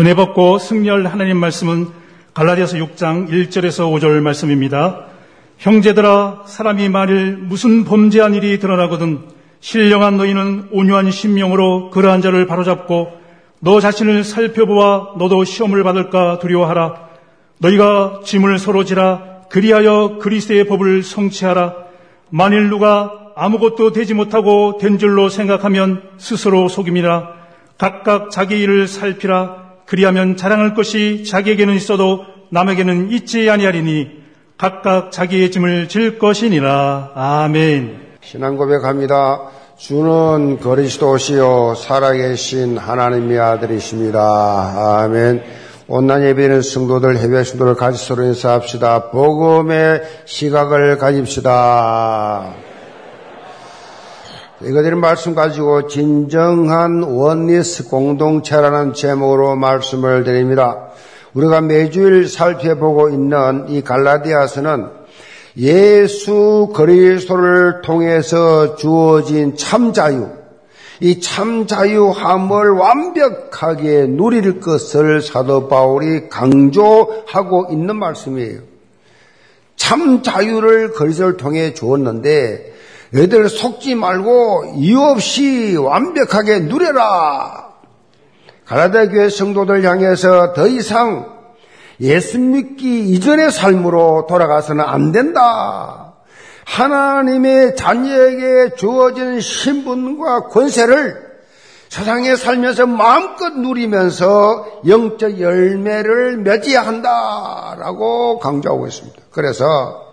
은혜 받고 승리할 하나님 말씀은 갈라디아서 6장 1절에서 5절 말씀입니다. 형제들아 사람이 만일 무슨 범죄한 일이 드러나거든 신령한 너희는 온유한 심령으로 그러한 자를 바로잡고 너 자신을 살펴보아 너도 시험을 받을까 두려워하라. 너희가 짐을 서로 지라 그리하여 그리스도의 법을 성취하라. 만일 누가 아무것도 되지 못하고 된 줄로 생각하면 스스로 속임이라. 각각 자기 일을 살피라. 그리하면 자랑할 것이 자기에게는 있어도 남에게는 있지 아니하리니 각각 자기의 짐을 질 것이니라. 아멘. 신앙 고백합니다. 주는 그리스도시요 살아계신 하나님의 아들이십니다. 아멘. 온난 예배는 성도들 해외 성도를 같이 서로 인사합시다. 복음의 시각을 가집시다. 이거들 말씀 가지고 진정한 원리스 공동체라는 제목으로 말씀을 드립니다. 우리가 매주일 살펴보고 있는 이 갈라디아서는 예수 그리스도를 통해서 주어진 참 자유, 이 참 자유함을 완벽하게 누릴 것을 사도 바울이 강조하고 있는 말씀이에요. 참 자유를 그리스도를 통해 주었는데 너희들 속지 말고 이유 없이 완벽하게 누려라. 가라다 교회 성도들 향해서 더 이상 예수 믿기 이전의 삶으로 돌아가서는 안 된다. 하나님의 자녀에게 주어진 신분과 권세를 세상에 살면서 마음껏 누리면서 영적 열매를 맺어야 한다라고 강조하고 있습니다. 그래서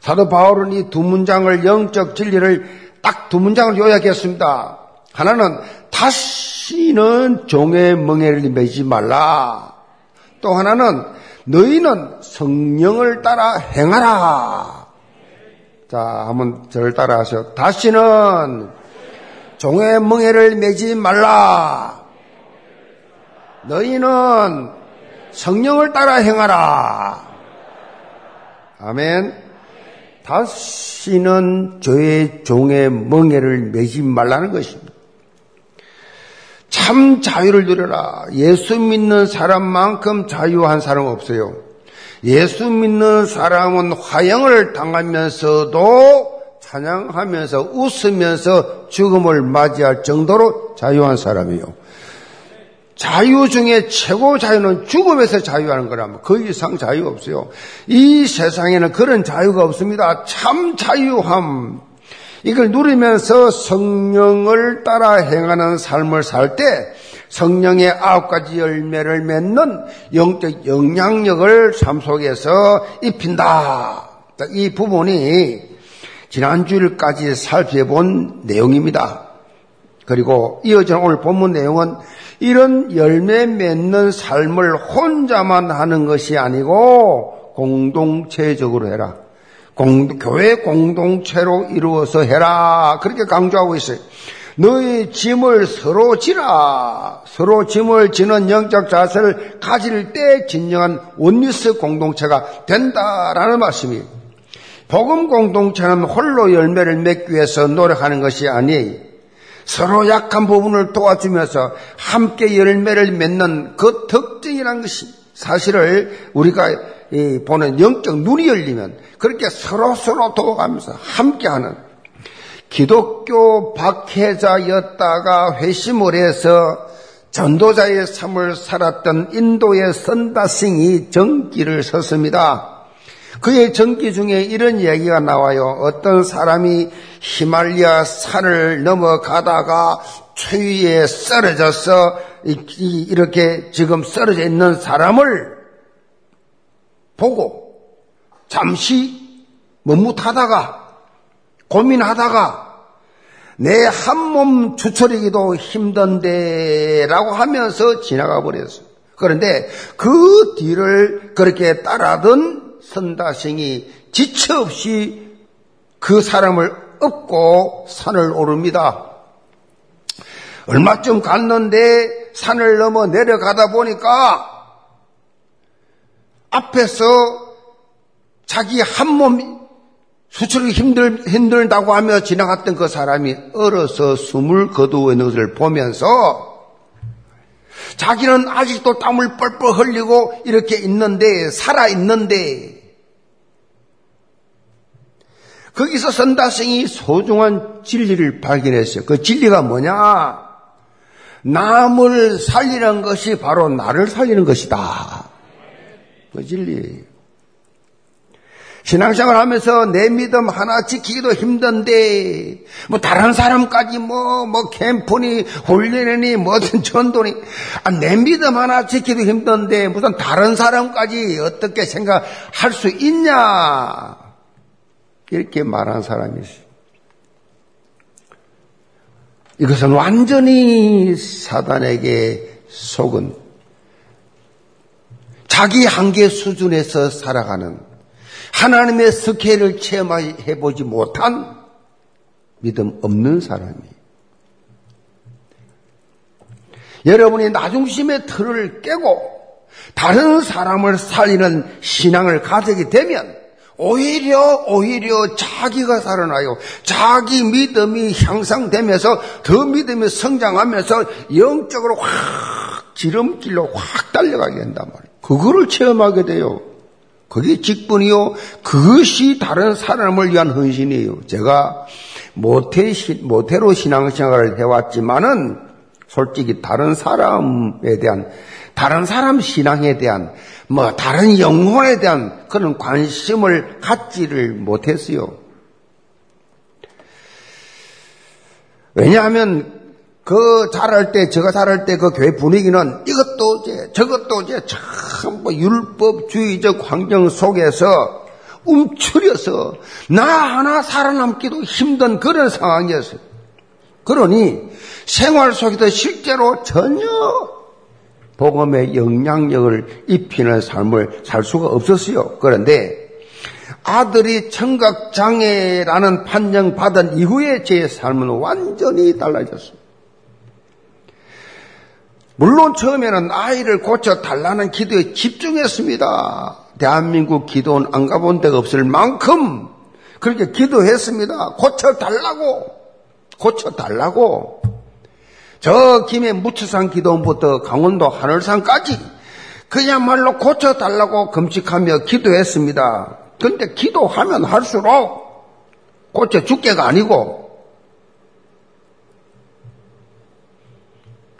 사도 바울은 이 두 문장을 영적 진리를 딱 두 문장을 요약했습니다. 하나는 다시는 종의 멍에를 매지 말라. 또 하나는 너희는 성령을 따라 행하라. 자, 한번 저를 따라 하세요. 다시는 종의 멍에를 매지 말라. 너희는 성령을 따라 행하라. 아멘. 다시는 저의 종의 멍에를 매지 말라는 것입니다. 참 자유를 누려라. 예수 믿는 사람만큼 자유한 사람 없어요. 예수 믿는 사람은 화형을 당하면서도 찬양하면서 웃으면서 죽음을 맞이할 정도로 자유한 사람이요. 자유 중에 최고 자유는 죽음에서 자유하는 거라면 그 이상 자유 없어요. 이 세상에는 그런 자유가 없습니다. 참 자유함. 이걸 누리면서 성령을 따라 행하는 삶을 살 때 성령의 아홉 가지 열매를 맺는 영적 영향력을 삶 속에서 입힌다. 이 부분이 지난주일까지 살펴본 내용입니다. 그리고 이어지는 오늘 본문 내용은 이런 열매 맺는 삶을 혼자만 하는 것이 아니고 공동체적으로 해라. 공, 교회 공동체로 이루어서 해라. 그렇게 강조하고 있어요. 너희 짐을 서로 지라. 서로 짐을 지는 영적 자세를 가질 때 진정한 원리스 공동체가 된다라는 말씀이에요. 복음 공동체는 홀로 열매를 맺기 위해서 노력하는 것이 아니에요. 서로 약한 부분을 도와주면서 함께 열매를 맺는 그 특징이라는 것이 사실을 우리가 보는 영적 눈이 열리면 그렇게 서로 서로 도와가면서 함께하는 기독교 박해자였다가 회심을 해서 전도자의 삶을 살았던 인도의 선다싱이 전기를 섰습니다. 그의 전기 중에 이런 얘기가 나와요. 어떤 사람이 히말리아 산을 넘어가다가 추위에 쓰러져서 이렇게 지금 쓰러져 있는 사람을 보고 잠시 머뭇하다가 고민하다가 내 한 몸 추처리기도 힘든데라고 하면서 지나가 버렸어요. 그런데 그 뒤를 그렇게 따라던 선다생이 지체 없이 그 사람을 업고 산을 오릅니다. 얼마쯤 갔는데 산을 넘어 내려가다 보니까 앞에서 자기 한 몸 수출이 힘들, 힘들다고 하며 지나갔던 그 사람이 얼어서 숨을 거두어 있는 것을 보면서 자기는 아직도 땀을 뻘뻘 흘리고 이렇게 있는데, 살아 있는데, 거기서 선다생이 소중한 진리를 발견했어요. 그 진리가 뭐냐? 남을 살리는 것이 바로 나를 살리는 것이다. 그 진리. 신앙생활 하면서 내 믿음 하나 지키기도 힘든데, 뭐 다른 사람까지 뭐, 뭐 캠프니, 훈련이니, 뭐든 전도니, 아, 내 믿음 하나 지키기도 힘든데, 무슨 다른 사람까지 어떻게 생각할 수 있냐? 이렇게 말한 사람이 있어요. 이것은 완전히 사단에게 속은 자기 한계 수준에서 살아가는 하나님의 스케일을 체험해 보지 못한 믿음 없는 사람이. 여러분이 나중심의 틀을 깨고 다른 사람을 살리는 신앙을 가지게 되면 오히려 오히려 자기가 살아나요. 자기 믿음이 향상되면서 더 믿음이 성장하면서 영적으로 확 지름길로 확 달려가게 된단 말이에요. 그거를 체험하게 돼요. 그게 직분이요. 그것이 다른 사람을 위한 헌신이에요. 제가 모태, 모태로 신앙생활을 해왔지만은 솔직히 다른 사람에 대한, 다른 사람 신앙에 대한, 뭐, 다른 영혼에 대한 그런 관심을 갖지를 못했어요. 왜냐하면 그 자랄 때, 저가 자랄 때 그 교회 분위기는 이것도 이제, 저것도 이제 참뭐 율법주의적 환경 속에서 움츠려서 나 하나 살아남기도 힘든 그런 상황이었어요. 그러니 생활 속에서 실제로 전혀 복음의 영향력을 입히는 삶을 살 수가 없었어요. 그런데 아들이 청각장애라는 판정 받은 이후에 제 삶은 완전히 달라졌습니다. 물론 처음에는 아이를 고쳐 달라는 기도에 집중했습니다. 대한민국 기도는 안 가본 데가 없을 만큼 그렇게 기도했습니다. 고쳐 달라고, 고쳐 달라고. 저 김해 무추산 기도원부터 강원도 하늘산까지 그야말로 고쳐 달라고 금식하며 기도했습니다. 근데 기도하면 할수록 고쳐 죽게가 아니고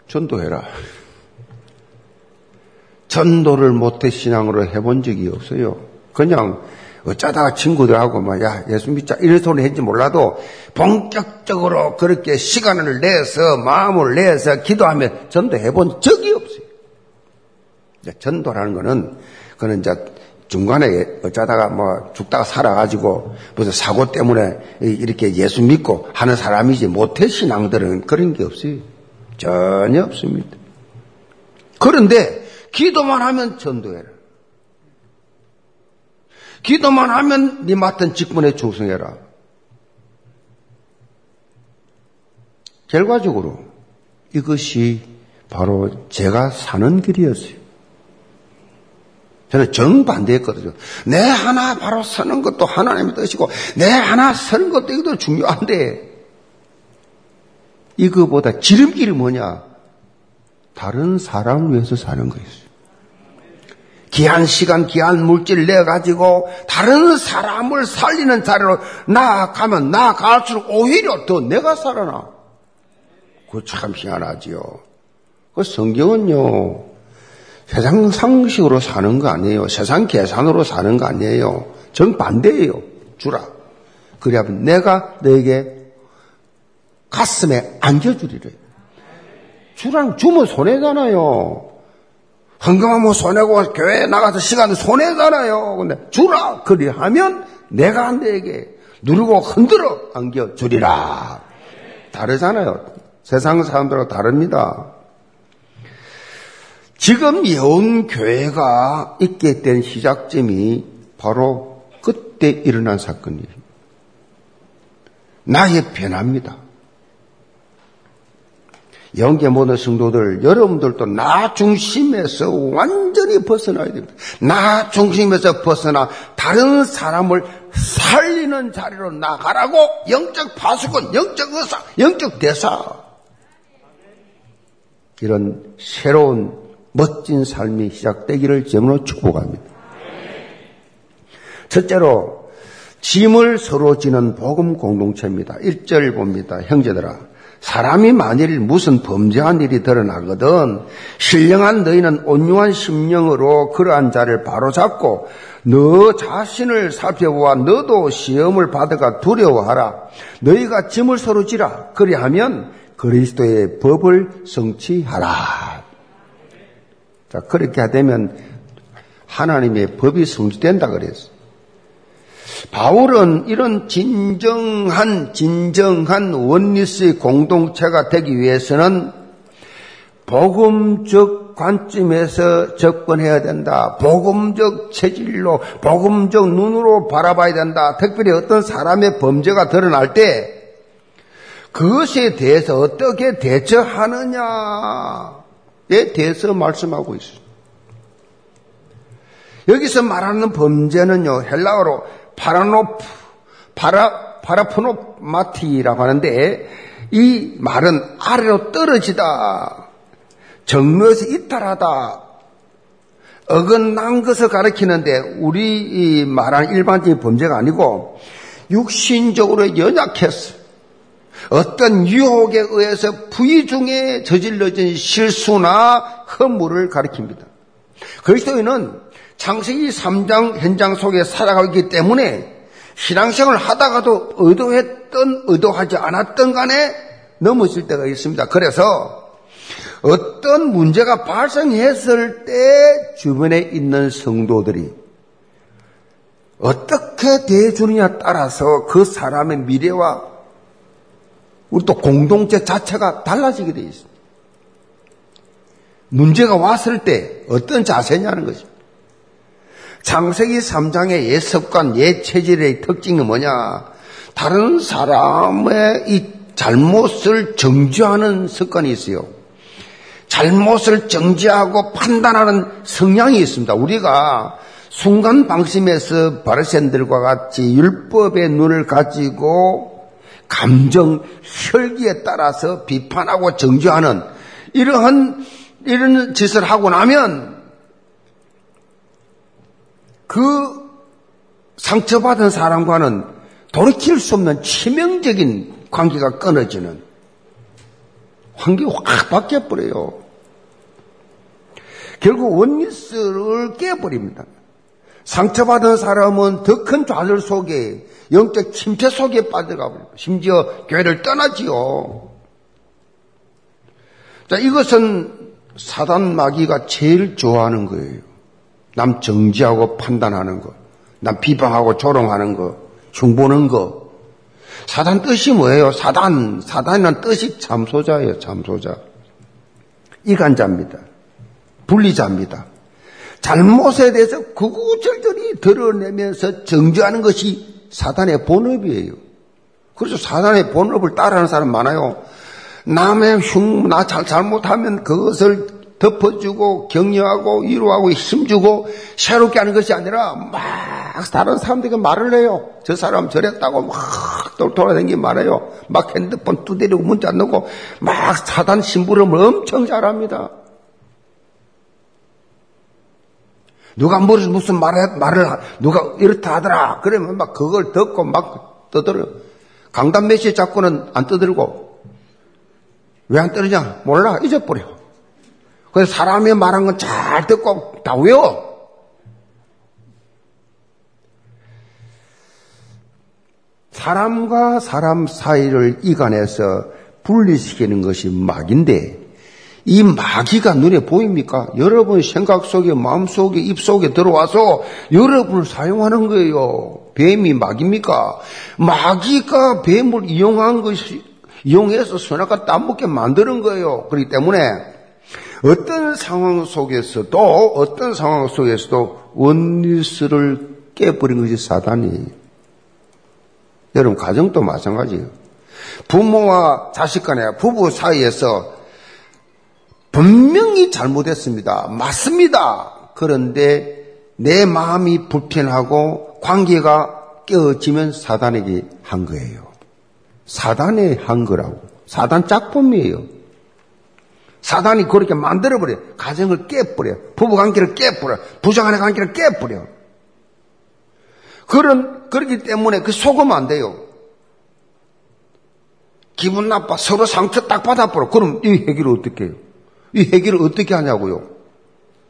전도해라. 전도를 못해 신앙으로 해본 적이 없어요. 그냥 어쩌다가 친구들하고 막, 야, 예수 믿자. 이런 소리 했지 몰라도 본격적으로 그렇게 시간을 내서 마음을 내서 기도하며 전도해 본 적이 없어요. 전도라는 거는, 그는 이제 중간에 어쩌다가 뭐 죽다가 살아가지고 무슨 사고 때문에 이렇게 예수 믿고 하는 사람이지 못해 신앙들은 그런 게 없어요. 전혀 없습니다. 그런데 기도만 하면 전도해라. 기도만 하면 네 맡은 직분에 충성해라. 결과적으로 이것이 바로 제가 사는 길이었어요. 저는 정반대했거든요. 내 하나 바로 서는 것도 하나님의 뜻이고, 내 하나 서는 것도 이것도 중요한데, 이거보다 지름길이 뭐냐? 다른 사람을 위해서 사는 거였어요. 귀한 시간, 귀한 물질 내가지고 다른 사람을 살리는 자리로 나아가면 나아갈수록 오히려 더 내가 살아나. 그거 참 희한하지요. 그 성경은요, 세상 상식으로 사는 거 아니에요. 세상 계산으로 사는 거 아니에요. 정반대예요. 주라. 그래야면 내가 너에게 가슴에 안겨주리래. 주랑 주면 손해잖아요. 헌금하면 손해고 교회에 나가서 시간을 손해잖아요. 근데 주라 그리하면 내가 내게 누르고 흔들어 안겨 주리라. 다르잖아요. 세상 사람들하고 다릅니다. 지금 예언 교회가 있게 된 시작점이 바로 그때 일어난 사건이에요. 나의 변화입니다. 영계 모든 성도들, 여러분들도 나 중심에서 완전히 벗어나야 됩니다. 나 중심에서 벗어나 다른 사람을 살리는 자리로 나가라고 영적 파수꾼, 영적 의사, 영적 대사. 이런 새로운 멋진 삶이 시작되기를 제으로 축복합니다. 첫째로 짐을 서로 지는 복음 공동체입니다. 1절 봅니다. 형제들아 사람이 만일 무슨 범죄한 일이 드러나거든 신령한 너희는 온유한 심령으로 그러한 자를 바로잡고 너 자신을 살펴보아 너도 시험을 받아가 두려워하라. 너희가 짐을 서로 지라. 그리하면 그리스도의 법을 성취하라. 자, 그렇게 되면 하나님의 법이 성취된다 그랬어. 바울은 이런 진정한, 진정한 원리스의 공동체가 되기 위해서는 복음적 관점에서 접근해야 된다. 복음적 체질로, 복음적 눈으로 바라봐야 된다. 특별히 어떤 사람의 범죄가 드러날 때 그것에 대해서 어떻게 대처하느냐에 대해서 말씀하고 있습니다. 여기서 말하는 범죄는요, 헬라어로 파라노프, 파라, παραπτώματι라고 하는데, 이 말은 아래로 떨어지다, 정로에서 이탈하다, 어긋난 것을 가리키는데, 우리 말하는 일반적인 범죄가 아니고, 육신적으로 연약해서, 어떤 유혹에 의해서 부의 중에 저질러진 실수나 허물을 가리킵니다. 그리스도인은 창세기 3장 현장 속에 살아가고 있기 때문에 신앙생활을 하다가도 의도했던 의도하지 않았던 간에 넘어질 때가 있습니다. 그래서 어떤 문제가 발생했을 때 주변에 있는 성도들이 어떻게 대해주느냐 따라서 그 사람의 미래와 우리 또 공동체 자체가 달라지게 되어 있습니다. 문제가 왔을 때 어떤 자세냐는 것입 창세기 3장의 옛 습관, 옛 체질의 특징이 뭐냐? 다른 사람의 이 잘못을 정지하는 습관이 있어요. 잘못을 정지하고 판단하는 성향이 있습니다. 우리가 순간 방심해서 바르센들과 같이 율법의 눈을 가지고 감정, 혈기에 따라서 비판하고 정지하는 이러한 이런 짓을 하고 나면 그 상처받은 사람과는 돌이킬 수 없는 치명적인 관계가 끊어지는 환경이 확 바뀌어버려요. 결국 원리스를 깨버립니다. 상처받은 사람은 더 큰 좌절 속에 영적 침체 속에 빠져가 버립니다. 심지어 교회를 떠나지요. 자, 이것은 사단 마귀가 제일 좋아하는 거예요. 남 정지하고 판단하는 거, 남 비방하고 조롱하는 거, 흉보는 거. 사단 뜻이 뭐예요? 사단, 사단이란 뜻이 참소자예요, 참소자. 이간자입니다. 분리자입니다. 잘못에 대해서 구구절절히 드러내면서 정지하는 것이 사단의 본업이에요. 그래서 사단의 본업을 따라하는 사람 많아요. 남의 흉, 나 잘, 잘못하면 그것을 덮어주고 격려하고 위로하고 힘주고 새롭게 하는 것이 아니라 막 다른 사람들에게 말을 해요. 저 사람 저랬다고 막 돌아다니기 말해요. 막 핸드폰 두드리고 문자 넣고 막 사단 심부름을 엄청 잘합니다. 누가 무슨 말을 말을 누가 이렇다 하더라. 그러면 막 그걸 듣고 막 떠들어. 강단 메시 자꾸는 안 떠들고 왜 안 떠드냐? 몰라 잊어버려. 그래서 사람이 말한 건 잘 듣고 다 외워. 사람과 사람 사이를 이간해서 분리시키는 것이 마귀인데 이 마귀가 눈에 보입니까? 여러분 생각 속에 마음 속에 입 속에 들어와서 여러분을 사용하는 거예요. 뱀이 마귀입니까? 마귀가 뱀을 이용한 것이 이용해서 선악과 따먹게 만드는 거예요. 그렇기 때문에 어떤 상황 속에서도 어떤 상황 속에서도 원리스를 깨버린 것이 사단이 여러분 가정도 마찬가지예요. 부모와 자식 간에 부부 사이에서 분명히 잘못했습니다. 맞습니다. 그런데 내 마음이 불편하고 관계가 깨어지면 사단에게 한 거예요. 사단에 한 거라고. 사단 짝품이에요. 사단이 그렇게 만들어버려. 가정을 깨버려. 부부관계를 깨버려. 부자간의 관계를 깨버려. 그런, 그렇기 때문에 그 속으면 안 돼요. 기분 나빠. 서로 상처 딱 받아버려. 그럼 이 해결을 어떻게 해요? 이 해결을 어떻게 하냐고요?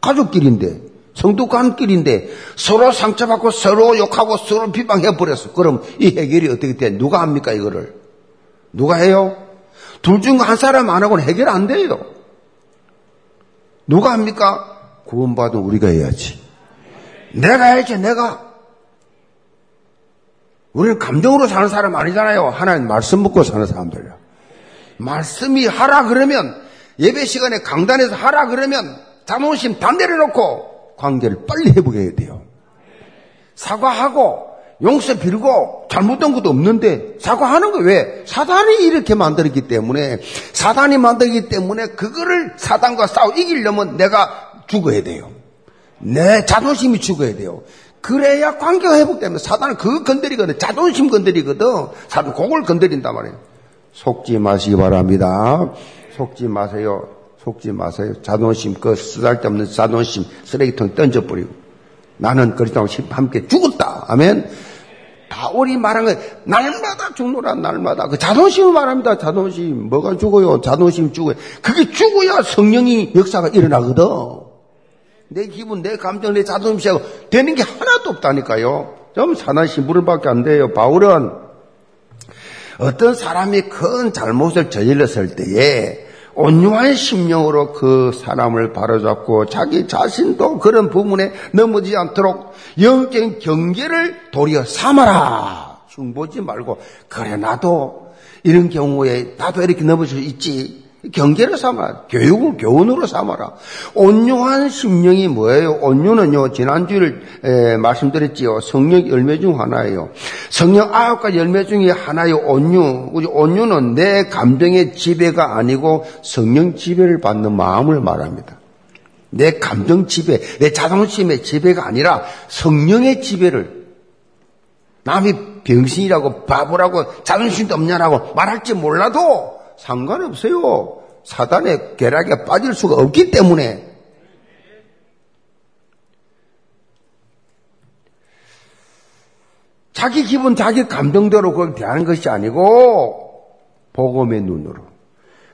가족끼리인데, 성도관끼리인데, 서로 상처받고 서로 욕하고 서로 비방해버렸어. 그럼 이 해결이 어떻게 돼? 누가 합니까, 이거를? 누가 해요? 둘 중 한 사람 안 하고는 해결 안 돼요. 누가 합니까? 구원받은 우리가 해야지. 내가 해야지, 내가. 우리는 감정으로 사는 사람 아니잖아요. 하나님 말씀 먹고 사는 사람들이야. 말씀이 하라 그러면 예배 시간에 강단에서 하라 그러면 자존심 다 내려놓고 관계를 빨리 회복해야 돼요. 사과하고 용서 빌고 잘못된 것도 없는데 사과하는 거 왜? 사단이 이렇게 만들었기 때문에 사단이 만들기 때문에 그거를 사단과 싸워 이기려면 내가 죽어야 돼요. 내 자존심이 죽어야 돼요. 그래야 관계가 회복되면 사단은 그거 건드리거든. 자존심 건드리거든. 사단 그걸 건드린단 말이에요. 속지 마시기 바랍니다. 속지 마세요. 속지 마세요. 자존심, 그 쓰잘데없는 자존심 쓰레기통 던져버리고. 나는 그리스도와 함께 죽었다. 아멘. 바울이 말한 건 날마다 죽노라 날마다 그 자존심을 말합니다. 자존심 뭐가 죽어요? 자존심 죽어요. 그게 죽어야 성령이 역사가 일어나거든. 내 기분, 내 감정, 내 자존심하고 되는 게 하나도 없다니까요. 좀 사나시 물을밖에 안 돼요. 바울은 어떤 사람이 큰 잘못을 저질렀을 때에 온유한 심령으로 그 사람을 바로잡고 자기 자신도 그런 부분에 넘어지지 않도록 영적인 경계를 도리어 삼아라. 흉보지 말고 그래 나도 이런 경우에 나도 이렇게 넘어질 수 있지. 경계를 삼아라. 교육을 교훈으로 삼아라. 온유한 심령이 뭐예요? 온유는요, 지난주에 에, 말씀드렸지요. 성령 열매 중 하나예요. 성령 아홉 가지 열매 중에 하나의 온유. 온유는 내 감정의 지배가 아니고 성령 지배를 받는 마음을 말합니다. 내 감정 지배, 내 자존심의 지배가 아니라 성령의 지배를 남이 병신이라고 바보라고 자존심도 없냐라고 말할지 몰라도 상관없어요. 사단의 계략에 빠질 수가 없기 때문에 자기 기분, 자기 감정대로 그걸 대하는 것이 아니고 복음의 눈으로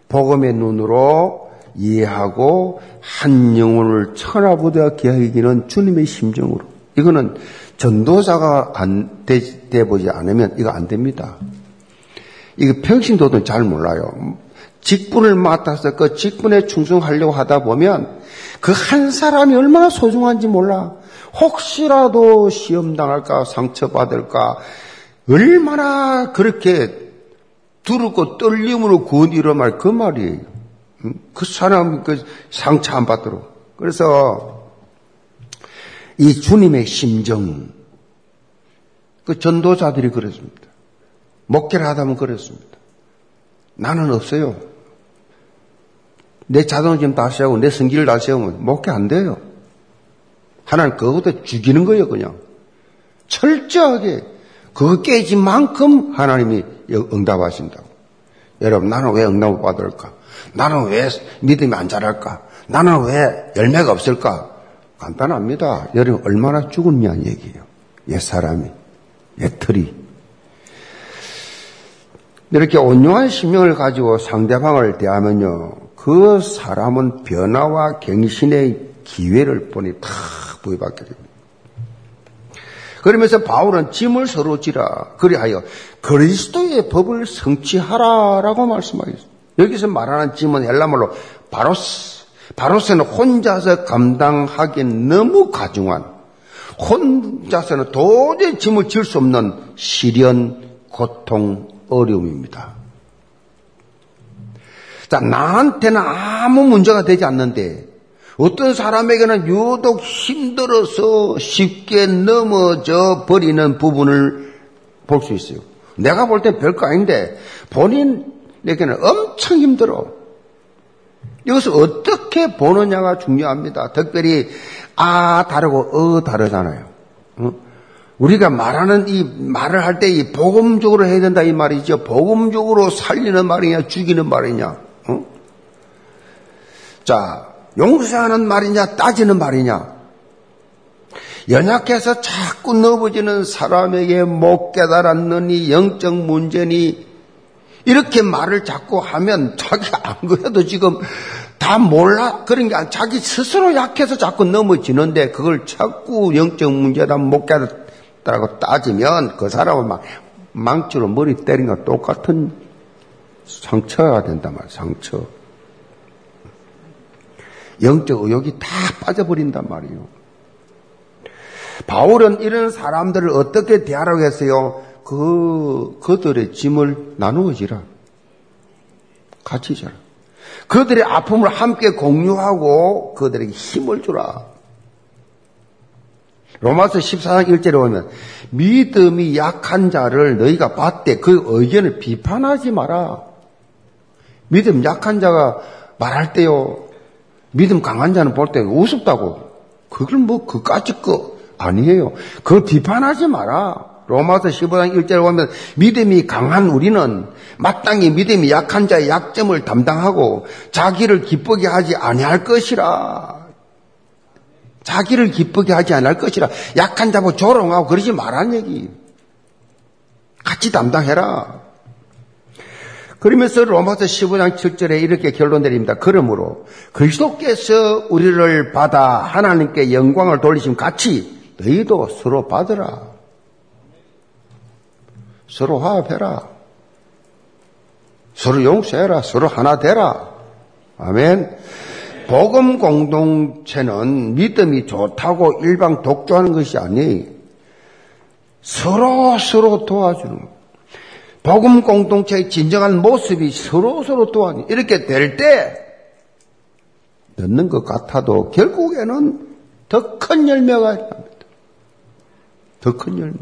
복음의 눈으로 이해하고 한 영혼을 천하보다 기하기는 주님의 심정으로 이거는 전도자가 안 돼, 돼 보지 않으면 이거 안 됩니다. 이거 평신도도 잘 몰라요. 직분을 맡아서 그 직분에 충성하려고 하다 보면 그 한 사람이 얼마나 소중한지 몰라. 혹시라도 시험 당할까 상처받을까 얼마나 그렇게 두렵고 떨림으로 구원 이름할 그 말이에요. 그 사람 그 상처 안 받도록. 그래서 이 주님의 심정 그 전도자들이 그랬습니다. 목회를 하다 보면 그랬습니다. 나는 없어요. 내 자존심 다시 하고 내 성기를 다시 하면 목회 안 돼요. 하나님 그것도 죽이는 거예요, 그냥. 철저하게 그거 깨진 만큼 하나님이 응답하신다고. 여러분, 나는 왜 응답을 받을까? 나는 왜 믿음이 안 자랄까? 나는 왜 열매가 없을까? 간단합니다. 여러분, 얼마나 죽었냐는 얘기예요. 옛사람이, 옛틀이. 이렇게 온유한 심령을 가지고 상대방을 대하면요, 그 사람은 변화와 갱신의 기회를 보니 다 부여받게 됩니다. 그러면서 바울은 짐을 서로 지라 그리하여 그리스도의 법을 성취하라라고 말씀하셨습니다. 여기서 말하는 짐은 헬라말로 바로스. 바로스는 혼자서 감당하기엔 너무 가중한 혼자서는 도저히 짐을 질 수 없는 시련, 고통, 어려움입니다. 자, 나한테는 아무 문제가 되지 않는데 어떤 사람에게는 유독 힘들어서 쉽게 넘어져 버리는 부분을 볼 수 있어요. 내가 볼때 별거 아닌데 본인에게는 엄청 힘들어. 이것을 어떻게 보느냐가 중요합니다. 특별히 아 다르고 어 다르잖아요. 어? 우리가 말하는 이 말을 할 때 이 복음적으로 해야 된다 이 말이죠. 복음적으로 살리는 말이냐 죽이는 말이냐. 자, 용서하는 말이냐, 따지는 말이냐. 연약해서 자꾸 넘어지는 사람에게 못 깨달았느니 영적 문제니 이렇게 말을 자꾸 하면 자기 안 그래도 지금 다 몰라 그런 게 아니라 자기 스스로 약해서 자꾸 넘어지는데 그걸 자꾸 영적 문제다 못 깨달았 다고 따지면 그 사람은 막 망치로 머리 때린 거 똑같은 상처가 된단 말이야 상처 영적 의욕이 다 빠져버린단 말이에요 바울은 이런 사람들을 어떻게 대하라고 했어요? 그, 그들의 짐을 나누어지라. 같이 져라. 그들의 아픔을 함께 공유하고 그들에게 힘을 주라. 로마서 14장 1절에 보면 믿음이 약한 자를 너희가 봤대 그 의견을 비판하지 마라. 믿음 약한 자가 말할 때요. 믿음 강한 자는 볼 때 우습다고. 그걸 뭐 그까짓 거 아니에요. 그걸 비판하지 마라. 로마서 15장 1절에 보면 믿음이 강한 우리는 마땅히 믿음이 약한 자의 약점을 담당하고 자기를 기쁘게 하지 아니할 것이라. 자기를 기쁘게 하지 않을 것이라. 약한 자고 조롱하고 그러지 말란 얘기. 같이 담당해라. 그러면서 로마서 15장 7절에 이렇게 결론 내립니다. 그러므로 그리스도께서 우리를 받아 하나님께 영광을 돌리심 같이 너희도 서로 받으라. 서로 화합해라. 서로 용서해라. 서로 하나 되라. 아멘. 복음 공동체는 믿음이 좋다고 일방 독조하는 것이 아니 서로 서로 도와주는 것. 복음 공동체의 진정한 모습이 서로 서로 도와주는 이렇게 될때 듣는 것 같아도 결국에는 더 큰 열매가 있다. 더 큰 열매.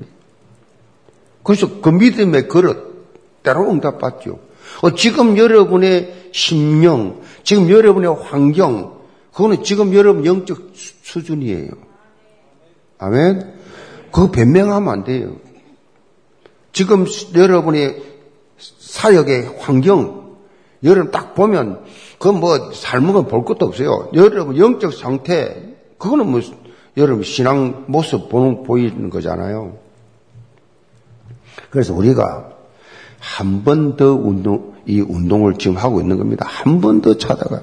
그래서 그 믿음의 그릇, 때로 응답받죠. 어, 지금 여러분의 심령, 지금 여러분의 환경, 그거는 지금 여러분 영적 수준이에요. 아멘? 그거 변명하면 안 돼요. 지금 여러분의 사역의 환경, 여러분 딱 보면, 그 뭐, 삶은 볼 것도 없어요. 여러분 영적 상태, 그거는 뭐, 여러분 신앙 모습 보는, 보이는 거잖아요. 그래서 우리가 한 번 더 운동, 이 운동을 지금 하고 있는 겁니다. 한 번 더 찾아가.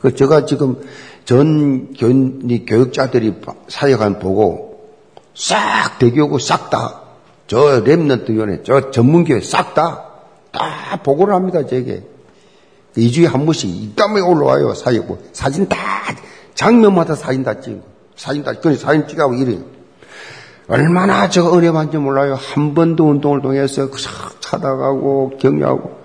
그, 제가 지금 전 교육자들이 사역한 보고 싹 대교고 싹 다, 저 랩런트 위원회, 저 전문교회 싹 다, 다 보고를 합니다, 제게. 2주에 한 번씩 이땀에 올라와요, 사역. 뭐, 사진 다, 장면마다 사진 다 찍고. 사진 다, 그 사진 찍하고 이래요. 얼마나 저 은혜 받는지 몰라요. 한 번도 운동을 통해서 싹 찾아가고 격려하고.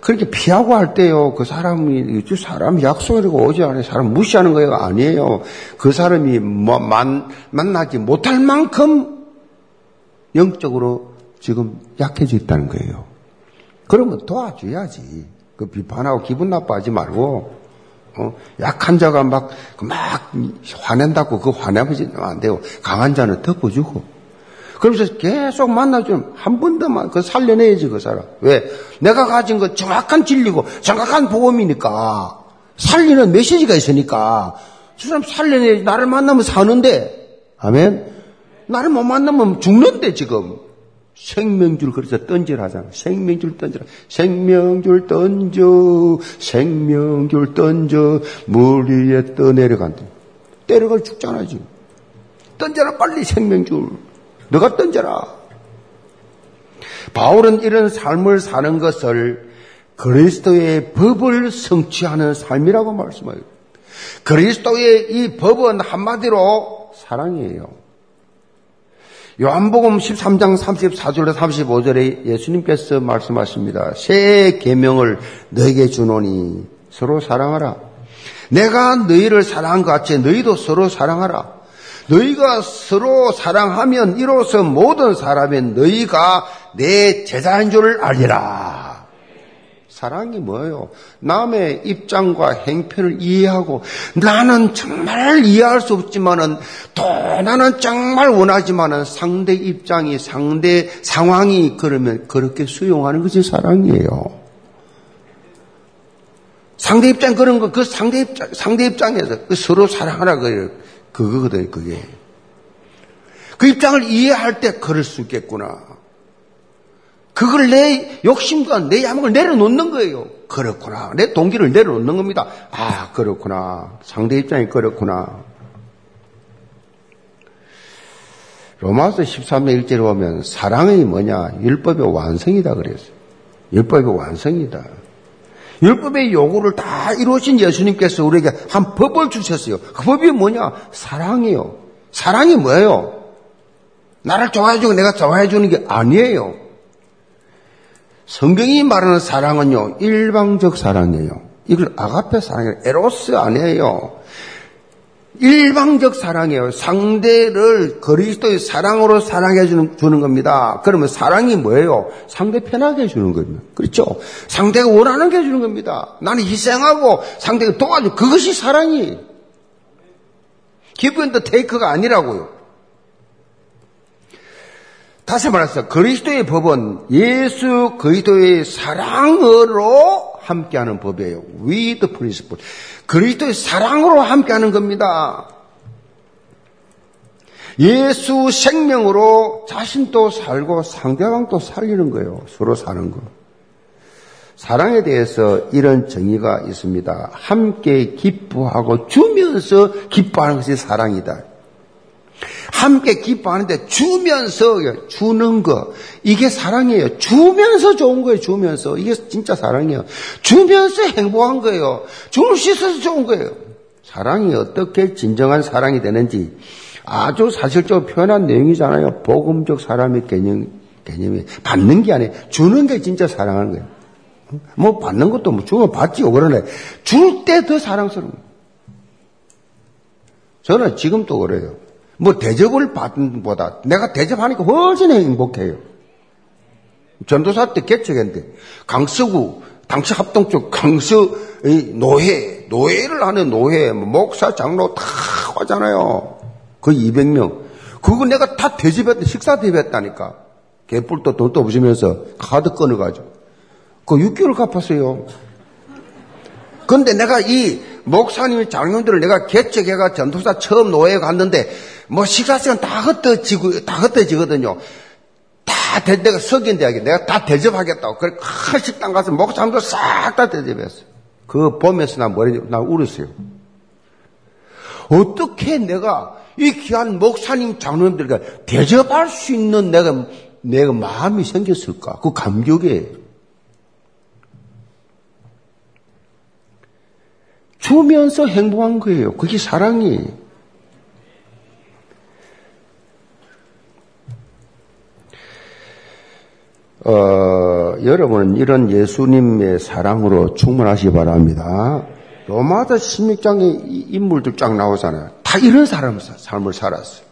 그렇게 피하고 할 때요, 그 사람이, 사람 약속이라고 오지 않아요. 사람 무시하는 거예요. 아니에요. 그 사람이 뭐, 만, 만나지 못할 만큼 영적으로 지금 약해져 있다는 거예요. 그러면 도와줘야지. 그 비판하고 기분 나빠하지 말고, 어? 약한 자가 막, 막 화낸다고 그 화내면 안 돼요. 강한 자는 덮어주고. 그러면서 계속 만나주면 한 번 더만 그 살려내야지 그 사람. 왜? 내가 가진 거 정확한 진리고 정확한 복음이니까 살리는 메시지가 있으니까 저 사람 살려내야지 나를 만나면 사는데 아멘? 나를 못 만나면 죽는데 지금. 생명줄 그래서 던지라잖아. 생명줄 던지라. 생명줄 던져. 생명줄 던져. 물 위에 떠내려간다. 때려가 죽잖아 지금. 던져라 빨리 생명줄. 너가 던져라. 바울은 이런 삶을 사는 것을 그리스도의 법을 성취하는 삶이라고 말씀해요. 그리스도의 이 법은 한마디로 사랑이에요. 요한복음 13장 34절에 35절에 예수님께서 말씀하십니다. 새 계명을 너에게 주노니 서로 사랑하라. 내가 너희를 사랑한 것 같이 너희도 서로 사랑하라. 너희가 서로 사랑하면 이로써 모든 사람의 너희가 내 제자인 줄을 알리라. 사랑이 뭐예요? 남의 입장과 행편을 이해하고 나는 정말 이해할 수 없지만은 또 나는 정말 원하지만은 상대 입장이 상대 상황이 그러면 그렇게 수용하는 것이 사랑이에요. 상대 입장 그런 거, 그 상대 입장, 상대 입장에서 그 서로 사랑하라, 그, 그거거든, 그게. 그 입장을 이해할 때 그럴 수 있겠구나. 그걸 내 욕심과 내 야망을 내려놓는 거예요. 그렇구나. 내 동기를 내려놓는 겁니다. 아, 그렇구나. 상대 입장이 그렇구나. 로마서 13장 1절에 보면 사랑이 뭐냐? 율법의 완성이다 그랬어요. 율법의 완성이다. 율법의 요구를 다 이루신 예수님께서 우리에게 한 법을 주셨어요. 그 법이 뭐냐? 사랑이요. 사랑이 뭐예요? 나를 좋아해주고 내가 좋아해주는 게 아니에요. 성경이 말하는 사랑은요, 일방적 사랑이에요. 이걸 아가페 사랑이에요. 에로스 아니에요. 일방적 사랑이에요. 상대를 그리스도의 사랑으로 사랑해 주는, 주는 겁니다. 그러면 사랑이 뭐예요? 상대 편하게 해주는 겁니다. 그렇죠? 상대가 원하는 게 해주는 겁니다. 나는 희생하고 상대가 도와주 그것이 사랑이. 기브 앤더 테이크가 아니라고요. 다시 말해서 그리스도의 법은 예수 그리스도의 사랑으로 함께하는 법이에요. with principle. 그리스도의 사랑으로 함께하는 겁니다. 예수 생명으로 자신도 살고 상대방도 살리는 거예요. 서로 사는 거. 사랑에 대해서 이런 정의가 있습니다. 함께 기뻐하고 주면서 기뻐하는 것이 사랑이다. 함께 기뻐하는데 주면서 주는 거 이게 사랑이에요. 주면서 좋은 거예요. 주면서 이게 진짜 사랑이에요. 주면서 행복한 거예요. 줄 수 있어서 좋은 거예요. 사랑이 어떻게 진정한 사랑이 되는지 아주 사실적으로 표현한 내용이잖아요. 복음적 사람의 개념 개념이 받는 게 아니에요. 주는 게 진짜 사랑하는 거예요. 뭐 받는 것도 뭐 주면 받지요. 그러네. 줄 때 더 사랑스러운 거예요. 저는 지금도 그래요. 뭐 대접을 받는 보다 내가 대접하니까 훨씬 행복해요. 전도사 때 개척했는데 강서구 당시 합동 쪽 강서 노회 노회를 하는 노회 뭐 목사 장로 다 하잖아요. 거의 200명. 그거 내가 다 대접했다 식사 대접했다니까. 개뿔도 돈도 없으면서 카드 끊어가지고 그 6개월 갚았어요. 근데 내가 이 목사님 장로들을 내가 개척해가 전도사 처음 노예에 갔는데 뭐 식사 시간 다 흩어지고 다 흩어지거든요. 다 대, 내가 석인 대학에 내가 다 대접하겠다고 그래 큰 식당 가서 목사님도 싹다 대접했어요. 그거 보면서 나 머리 나 울었어요. 어떻게 내가 이 귀한 목사님 장로님들과 대접할 수 있는 내가 내가 마음이 생겼을까? 그 감격에 주면서 행복한 거예요. 그게 사랑이. 어, 여러분은 이런 예수님의 사랑으로 충만하시 기 바랍니다. 로마서 16장에 인물들 쫙 나오잖아요. 다 이런 사람, 삶을 살았어요.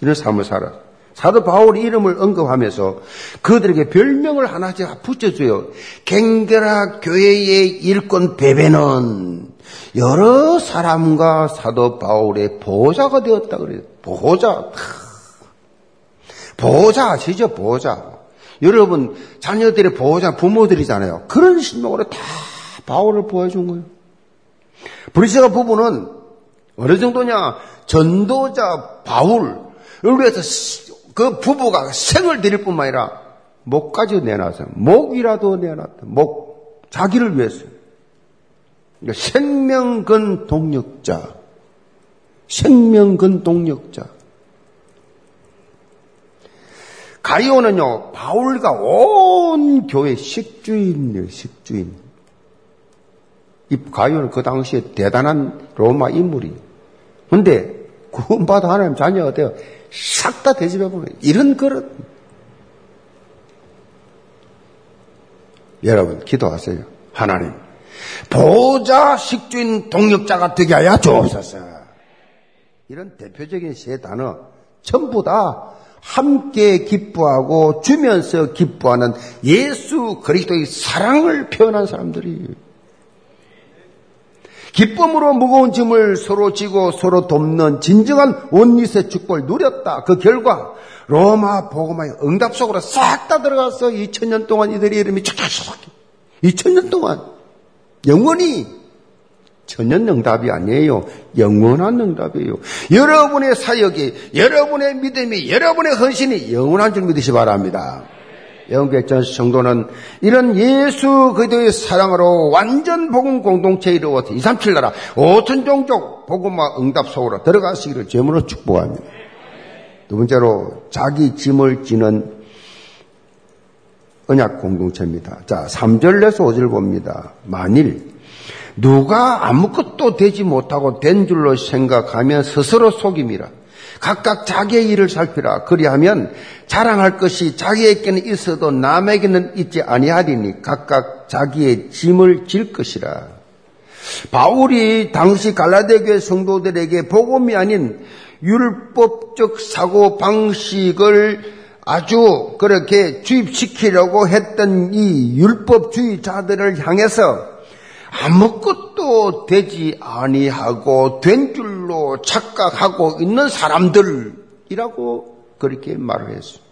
이런 삶을 살았어요. 사도 바울이 이름을 언급하면서 그들에게 별명을 하나씩 붙여줘요. 갱결아 교회의 일꾼 베베는 여러 사람과 사도 바울의 보호자가 되었다 그래요. 보호자. 보호자 아시죠? 보호자. 여러분 자녀들의 보호자 부모들이잖아요. 그런 신명으로 다 바울을 보여준 거예요. 브리스가 부부는 어느 정도냐? 전도자 바울을 위해서 그 부부가 생을 드릴 뿐만 아니라 목까지 내놨어요. 목이라도 내놨다. 목 자기를 위해서. 그러니까 생명근 동력자. 생명근 동력자. 가이오는요, 바울과 온 교회 식주인이에요, 식주인. 이 가이오는 그 당시에 대단한 로마 인물이. 근데 구원받아 하나님 자녀가 되어 싹다 대접해보는 이런 그릇. 여러분, 기도하세요. 하나님. 보호자 식주인 동력자가 되게 하여 주옵소서. 이런 대표적인 세 단어 전부 다 함께 기뻐하고 주면서 기뻐하는 예수 그리스도의 사랑을 표현한 사람들이 기쁨으로 무거운 짐을 서로 지고 서로 돕는 진정한 원리의 축복을 누렸다. 그 결과 로마 복음의 응답 속으로 싹 다 들어가서 2000년 동안 이들의 이름이 쫙쫙 2000년 동안 영원히 천년 응답이 아니에요. 영원한 응답이에요. 여러분의 사역이, 여러분의 믿음이, 여러분의 헌신이 영원한 줄 믿으시 바랍니다. 영계 전 성도는 이런 예수 그리스도의 사랑으로 완전 복음 공동체 이루어서 2, 3, 7 나라 5천 종족 복음과 응답 속으로 들어가시기를 제물로 축복합니다. 두 번째로 자기 짐을 지는 언약 공동체입니다. 자, 3절에서 5절 봅니다. 만일 누가 아무것도 되지 못하고 된 줄로 생각하면 스스로 속임이라. 각각 자기의 일을 살피라. 그리하면 자랑할 것이 자기에게는 있어도 남에게는 있지 아니하리니 각각 자기의 짐을 질 것이라. 바울이 당시 갈라데 교회 성도들에게 복음이 아닌 율법적 사고 방식을 아주 그렇게 주입시키려고 했던 이 율법주의자들을 향해서 아무것도 되지 아니하고 된 줄로 착각하고 있는 사람들이라고 그렇게 말을 했습니다.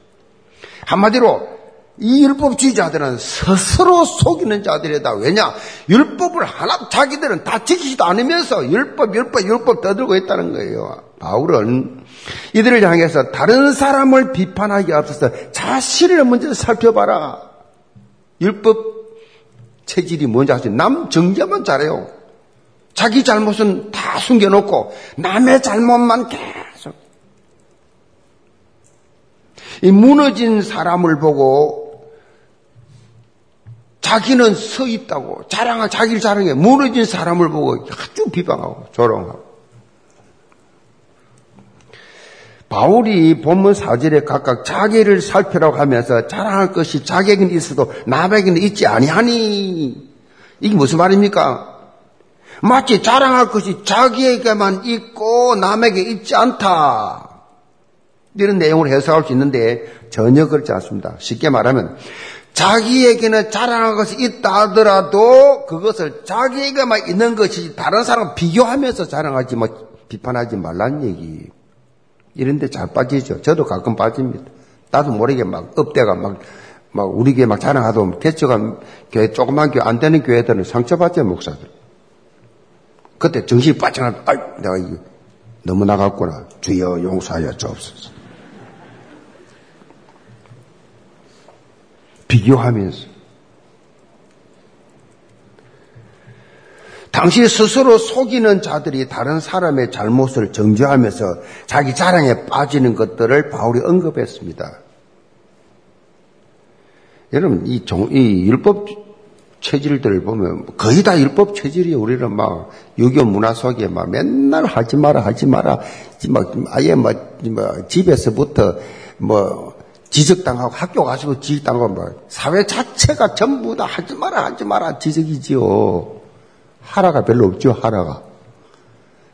한마디로 이 율법주의자들은 스스로 속이는 자들이다. 왜냐? 율법을 하나 자기들은 다 지키지도 않으면서 율법, 율법, 율법 떠들고 있다는 거예요. 바울은 이들을 향해서 다른 사람을 비판하기 앞서서 자신을 먼저 살펴봐라. 율법 체질이 뭔지 아세요? 남 정죄만 잘해요. 자기 잘못은 다 숨겨놓고 남의 잘못만 계속. 이 무너진 사람을 보고 자기는 서 있다고 자랑하 자기를 자랑해 무너진 사람을 보고 아주 비방하고 조롱하고 바울이 본문 사절에 각각 자기를 살펴라고 하면서 자랑할 것이 자기에게는 있어도 남에게는 있지 아니하니 이게 무슨 말입니까? 마치 자랑할 것이 자기에게만 있고 남에게 있지 않다. 이런 내용을 해석할 수 있는데 전혀 그렇지 않습니다. 쉽게 말하면 자기에게는 자랑할 것이 있다 하더라도 그것을 자기에게만 있는 것이 다른 사람 비교하면서 자랑하지 뭐 비판하지 말란 얘기. 이런 데 잘 빠지죠. 저도 가끔 빠집니다. 나도 모르게 막 업대가 막, 막 우리 교회 막 보면 개척한 교회, 조그만 교회 안 되는 교회들은 상처받죠, 목사들. 그때 정신이 빠져나, 아이, 내가 이거 너무 나갔구나. 주여 용서하여 주옵소서. 비교하면서. 당시 스스로 속이는 자들이 다른 사람의 잘못을 정죄하면서 자기 자랑에 빠지는 것들을 바울이 언급했습니다. 여러분, 이, 종, 이 율법 체질들을 보면 거의 다 율법 체질이에요. 우리는 막 유교 문화 속에 막 맨날 하지 마라, 하지 마라. 막 아예 막, 뭐 집에서부터 뭐 지적당하고 학교 가시고 지적당하고 뭐 사회 자체가 전부 다 하지 마라, 하지 마라 지적이지요. 하라가 별로 없죠, 하라가.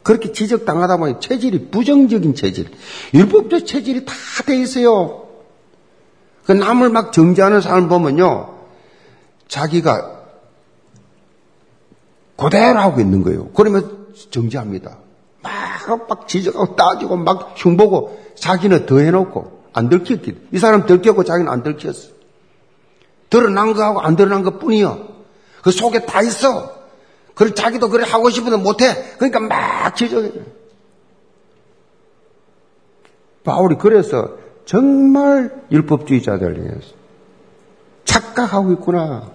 그렇게 지적당하다 보니 체질이 부정적인 체질, 율법적 체질이 다 돼 있어요. 그 남을 막 정지하는 사람 보면요, 자기가 그대로 하고 있는 거예요. 그러면 정지합니다. 막, 막 지적하고 따지고 막 흉보고 자기는 더 해놓고 안 들켰기. 이 사람 들켰고 자기는 안 들켰어. 드러난 거하고 안 드러난 것 뿐이요. 그 속에 다 있어. 그걸 자기도 그래 하고 싶어도 못해. 그러니까 막 지적해. 바울이 그래서 정말 율법주의자들 위해서 착각하고 있구나.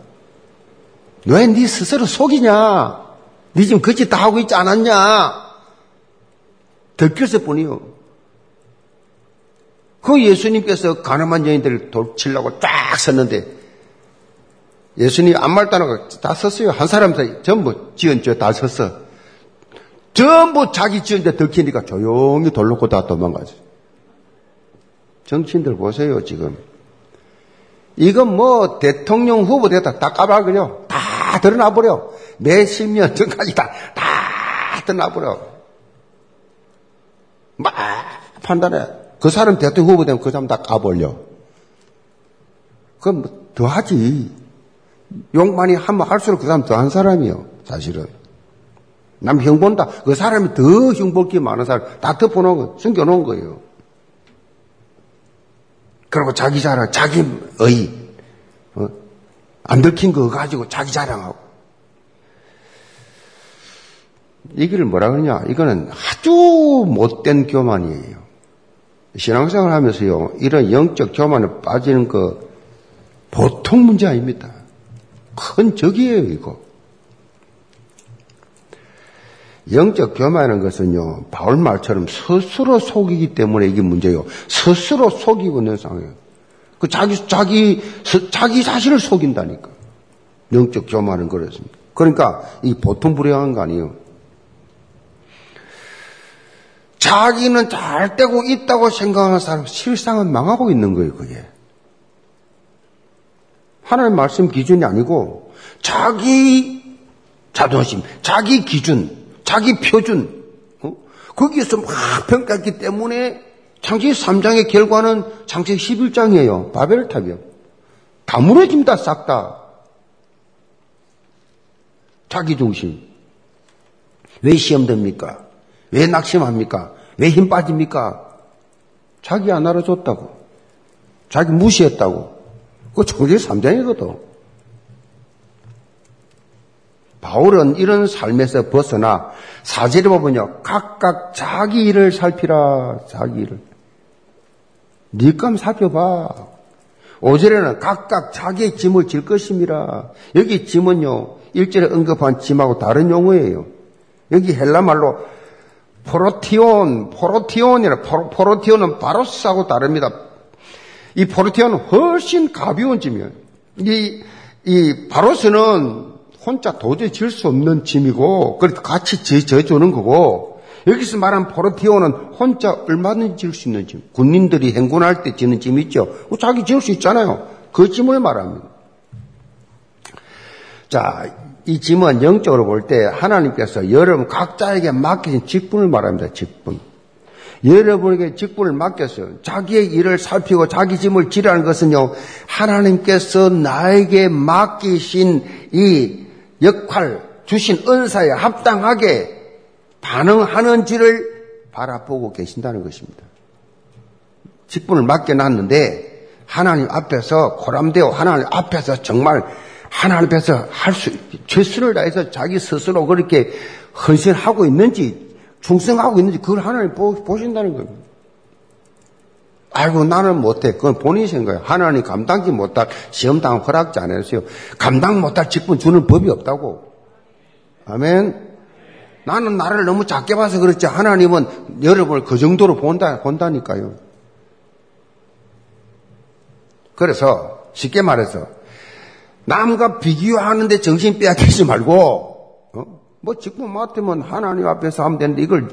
왜 네 스스로 속이냐? 네 지금 그 짓 다 하고 있지 않았냐? 들켰을 뿐이요. 그 예수님께서 가늠한 여인들을 돌치려고 쫙 섰는데 예수님 아무 말도 안 하고 다 썼어요. 한 사람 사이 전부 지은 죄 다 썼어. 전부 자기 지은 죄 들키니까 조용히 돌 놓고 다 도망가죠. 정치인들 보세요, 지금. 이건 뭐 대통령 후보 됐다 다 까발그려. 다 드러나버려. 내 실명 전까지 다, 다 드러나버려. 막 판단해. 그 사람 대통령 후보 되면 그 사람 다 까버려. 그럼 뭐 더 하지. 욕 많이 하면 할수록 그 사람 더 한 사람이요, 사실은. 남 형 본다. 그 사람이 더 형볼게 많은 사람, 다 덮어놓은 거, 숨겨놓은 거예요. 그리고 자기 자랑, 자기 의, 어? 안 들킨 거 가지고 자기 자랑하고. 이기를 뭐라 그러냐? 이거는 아주 못된 교만이에요. 신앙생활 하면서요, 이런 영적 교만에 빠지는 거 보통 문제 아닙니다. 큰 적이에요, 이거. 영적 교만하는 것은요, 바울 말처럼 스스로 속이기 때문에 이게 문제예요. 스스로 속이고 있는 상황이에요. 그 자기, 자기, 자기 자신을 속인다니까. 영적 교만은 그렇습니다. 그러니까 이 보통 불행한 거 아니에요. 자기는 잘 되고 있다고 생각하는 사람 실상은 망하고 있는 거예요, 그게. 하나님 말씀 기준이 아니고 자기 자존심, 자기 기준, 자기 표준, 어? 거기에서 막 평가했기 때문에 창세기 3장의 결과는 창세기 11장이에요. 바벨탑이요. 다 무너집니다, 싹 다. 자기 중심. 왜 시험 됩니까? 왜 낙심합니까? 왜 힘 빠집니까? 자기 안 알아줬다고. 자기 무시했다고. 그거 창세기 3장이거든. 바울은 이런 삶에서 벗어나 사제를 보면요. 각각 자기 일을 살피라. 자기 일을. 니감 살펴봐. 오절에는 각각 자기의 짐을 질 것입니다. 여기 짐은요. 일절에 언급한 짐하고 다른 용어예요. 여기 헬라 말로 포로티온, 포로티온이라 포로, 티온은 바로스하고 다릅니다. 이 포로티온은 훨씬 가벼운 짐이에요. 이, 이 바로스는 혼자 도저히 질 수 없는 짐이고, 그래서 같이 져주는 거고, 여기서 말한 포르티오는 혼자 얼마든지 질수 있는 짐. 군인들이 행군할 때 지는 짐 있죠. 자기 지을 수 있잖아요. 그 짐을 말합니다. 자, 이 짐은 영적으로 볼 때 하나님께서 여러분 각자에게 맡기신 직분을 말합니다. 직분. 여러분에게 직분을 맡겼어요. 자기의 일을 살피고 자기 짐을 지라는 것은요, 하나님께서 나에게 맡기신 이 역할, 주신 은사에 합당하게 반응하는지를 바라보고 계신다는 것입니다. 직분을 맡겨놨는데 하나님 앞에서 고람되어 하나님 앞에서 정말 하나님 앞에서 할 수, 최선을 다해서 자기 스스로 그렇게 헌신하고 있는지 충성하고 있는지 그걸 하나님 보신다는 겁니다. 아이고 나는 못해. 그건 본인이 생각해요. 하나님 감당지 못할 시험당 허락지 않았어요. 감당 못할 직분 주는 법이 없다고. 아멘. 나는 나를 너무 작게 봐서 그렇지 하나님은 여러분을 그 정도로 본다, 본다니까요. 그래서 쉽게 말해서 남과 비교하는데 정신 빼앗기지 말고 어? 뭐 직분 맡으면 하나님 앞에서 하면 되는데 이걸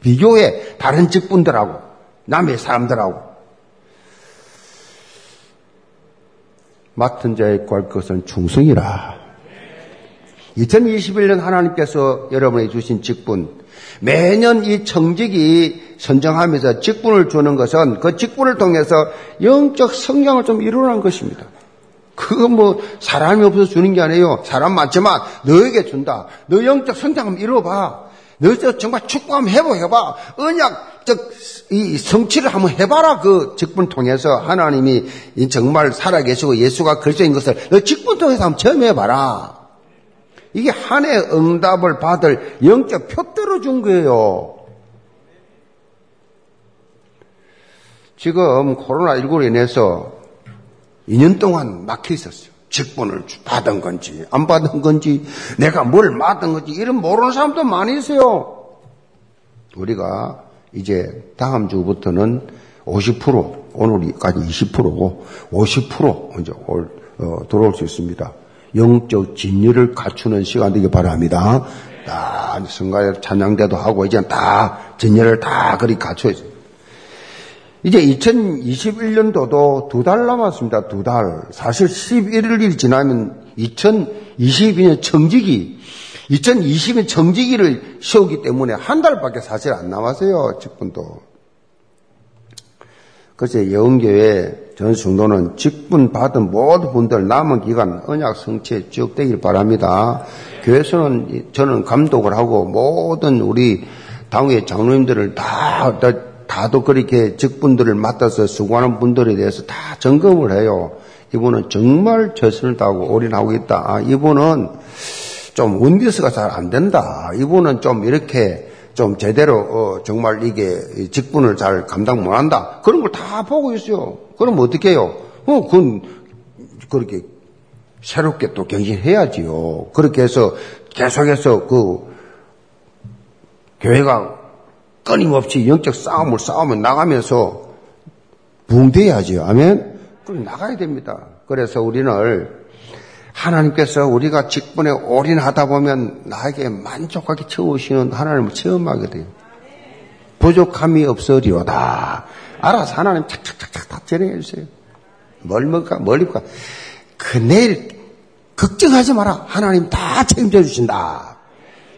비교해 다른 직분들하고 남의 사람들하고 맡은 자의 구할 것은 충성이라. 2021년 하나님께서 여러분에게 주신 직분, 매년 이 청직이 선정하면서 직분을 주는 것은 그 직분을 통해서 영적 성장을 좀 이루라는 것입니다. 그거 뭐 사람이 없어서 주는 게 아니에요. 사람 많지만 너에게 준다. 너 영적 성장 한번 이뤄봐. 너 정말 축구 한번 해봐. 언약, 즉, 이 성취를 한번 해봐라. 그 직분 통해서 하나님이 정말 살아계시고 예수가 그리스도인 것을 너 직분 통해서 한번 체험 해봐라. 이게 한해 응답을 받을 영적 표대로 준 거예요. 지금 코로나19로 인해서 2년 동안 막혀 있었어요. 직분을 받은 건지, 안 받은 건지, 내가 뭘 맡은 건지, 이런 모르는 사람도 많이 있어요. 우리가 이제 다음 주부터는 50%, 오늘까지 20%고, 50% 먼저 올, 어, 들어올 수 있습니다. 영적 진리를 갖추는 시간 되기 바랍니다. 다 성가에 찬양대도 하고 이제 다 진리를 다 그리 갖춰 있어요. 이제 2021년도도 두 달 남았습니다. 두 달. 사실 11일이 지나면 2022년 청지기, 2020년 청지기를 세우기 때문에 한 달밖에 사실 안 남았어요. 직분도. 그래서 영교회 전 성도는 직분 받은 모든 분들 남은 기간 언약 성취에 쭉 되길 바랍니다. 교회에서는 저는 감독을 하고 모든 우리 당회 장로님들을 다, 다 다도 그렇게 직분들을 맡아서 수고하는 분들에 대해서 다 점검을 해요. 이분은 정말 최선을 다하고 올인하고 있다. 아, 이분은 좀 원디스가 잘 안 된다. 이분은 좀 이렇게 좀 제대로 어, 정말 이게 직분을 잘 감당 못한다. 그런 걸 다 보고 있어요. 그럼 어떻게 해요? 어, 그건 그렇게 새롭게 또 경신해야지요. 그렇게 해서 계속해서 그 교회가 끊임없이 영적 싸움을 싸우며 나가면서 붕대야지요. 아멘? 그럼 나가야 됩니다. 그래서 우리는 하나님께서 우리가 직분에 올인하다 보면 나에게 만족하게 채우시는 하나님을 체험하게 돼요. 부족함이 없으리로다. 알아서 하나님 착착착착 다 전해 주세요. 뭘 먹을까? 뭘 입을까? 그 내일 걱정하지 마라. 하나님 다 책임져 주신다.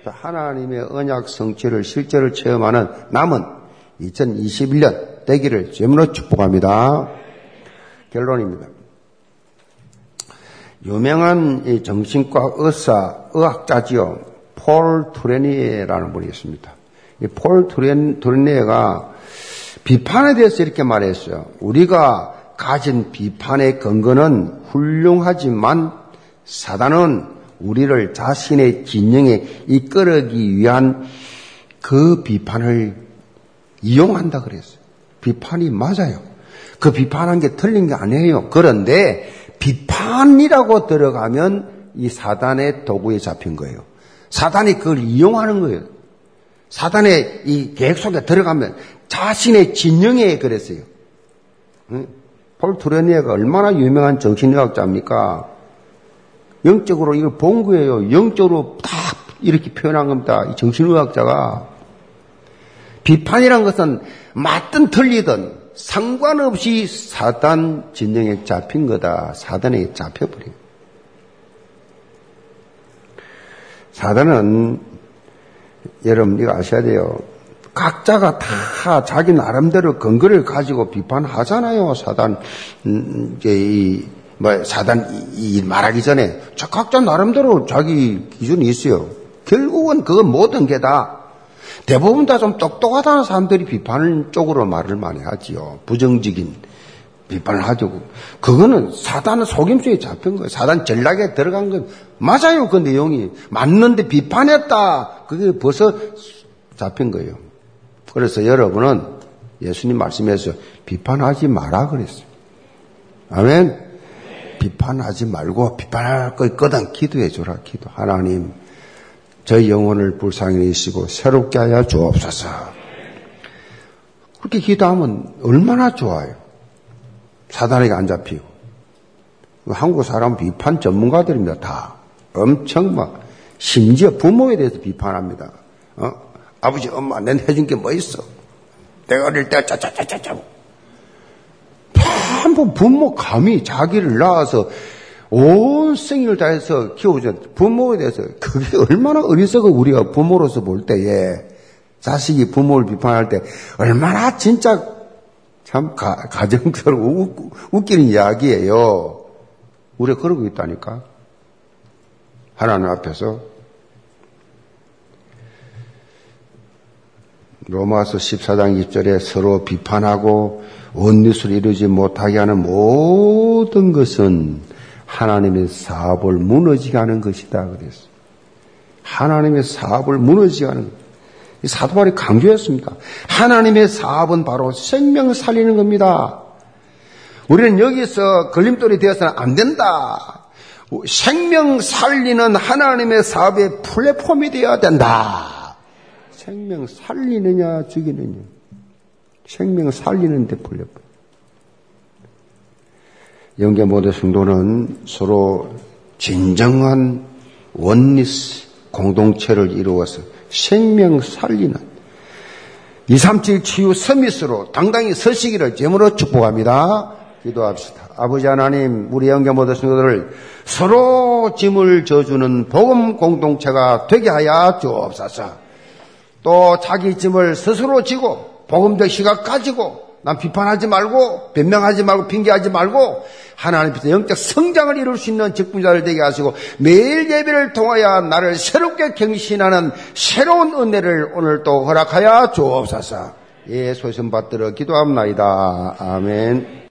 하나님의 언약 성취를 실제로 체험하는 남은 2021년 되기를 제물로 축복합니다. 결론입니다. 유명한 정신과 의사, 의학자지요. 폴 투레니에라는 분이 있습니다. 폴 투레니에가 비판에 대해서 이렇게 말했어요. 우리가 가진 비판의 근거는 훌륭하지만 사단은 우리를 자신의 진영에 이끌기 위한 그 비판을 이용한다 그랬어요. 비판이 맞아요. 그 비판한 게 틀린 게 아니에요. 그런데 비판이라고 들어가면 이 사단의 도구에 잡힌 거예요. 사단이 그걸 이용하는 거예요. 사단의 이 계획 속에 들어가면 자신의 진영에 그랬어요. 폴 투레니에가 얼마나 유명한 정신의학자입니까? 영적으로 이걸 본 거예요. 영적으로 다 이렇게 표현한 겁니다. 이 정신의학자가. 비판이란 것은 맞든 틀리든 상관없이 사단 진영에 잡힌 거다. 사단에 잡혀버린. 사단은 여러분 이거 아셔야 돼요. 각자가 다 자기 나름대로 근거를 가지고 비판하잖아요. 사단 음, 이제 이, 뭐 사단 이, 이 말하기 전에 각자 나름대로 자기 기준이 있어요. 결국은 그 모든 게 다 대부분 다 좀 똑똑하다는 사람들이 비판 쪽으로 말을 많이 하지요. 부정적인 비판을 하죠. 그거는 사단은 속임수에 잡힌 거예요. 사단 전략에 들어간 건 맞아요. 그 내용이. 맞는데 비판했다. 그게 벌써 잡힌 거예요. 그래서 여러분은 예수님 말씀에서 비판하지 마라 그랬어요. 아멘? 비판하지 말고 비판할 거 있거든 기도해 줘라. 기도. 하나님, 저희 영혼을 불쌍히 여시고 새롭게 하여 주옵소서. 그렇게 기도하면 얼마나 좋아요. 사단에게 안 잡히고. 한국 사람 비판 전문가들입니다. 다. 엄청 막, 심지어 부모에 대해서 비판합니다. 어? 아버지, 엄마, 난 해준 게 뭐 있어? 내가 어릴 때 짜짜짜짜짜. 한번 부모 감히 자기를 낳아서 온 생일을 다해서 키워준 부모에 대해서 그게 얼마나 어리석어 우리가 부모로서 볼 때에 자식이 부모를 비판할 때 얼마나 진짜 참 가, 가정스러워 웃기는 이야기예요. 우리가 그러고 있다니까. 하나님 앞에서 로마서 14장 2절에 서로 비판하고 원리수를 이루지 못하게 하는 모든 것은 하나님의 사업을 무너지게 하는 것이다 그랬어요. 하나님의 사업을 무너지게 하는 이 사도발이 강조했습니다. 하나님의 사업은 바로 생명 살리는 겁니다. 우리는 여기서 걸림돌이 되어서는 안 된다. 생명 살리는 하나님의 사업의 플랫폼이 되어야 된다. 생명 살리느냐 죽이느냐. 생명 살리는데 플랫폼. 영계 모든 성도는 서로 진정한 원리스 공동체를 이루어서 생명 살리는 237 치유 서밋으로 당당히 서시기를 제물로 축복합니다. 기도합시다. 아버지 하나님, 우리 영계 모든 성도들을 서로 짐을 져주는 복음 공동체가 되게 하여 주옵소서. 또 자기 짐을 스스로 지고 복음적 시각 가지고 난 비판하지 말고 변명하지 말고 핑계하지 말고 하나님께서 영적 성장을 이룰 수 있는 직분자를 되게 하시고 매일 예배를 통하여 나를 새롭게 경신하는 새로운 은혜를 오늘 또 허락하여 주옵소서. 예, 소신 받들어 기도합나이다. 아멘.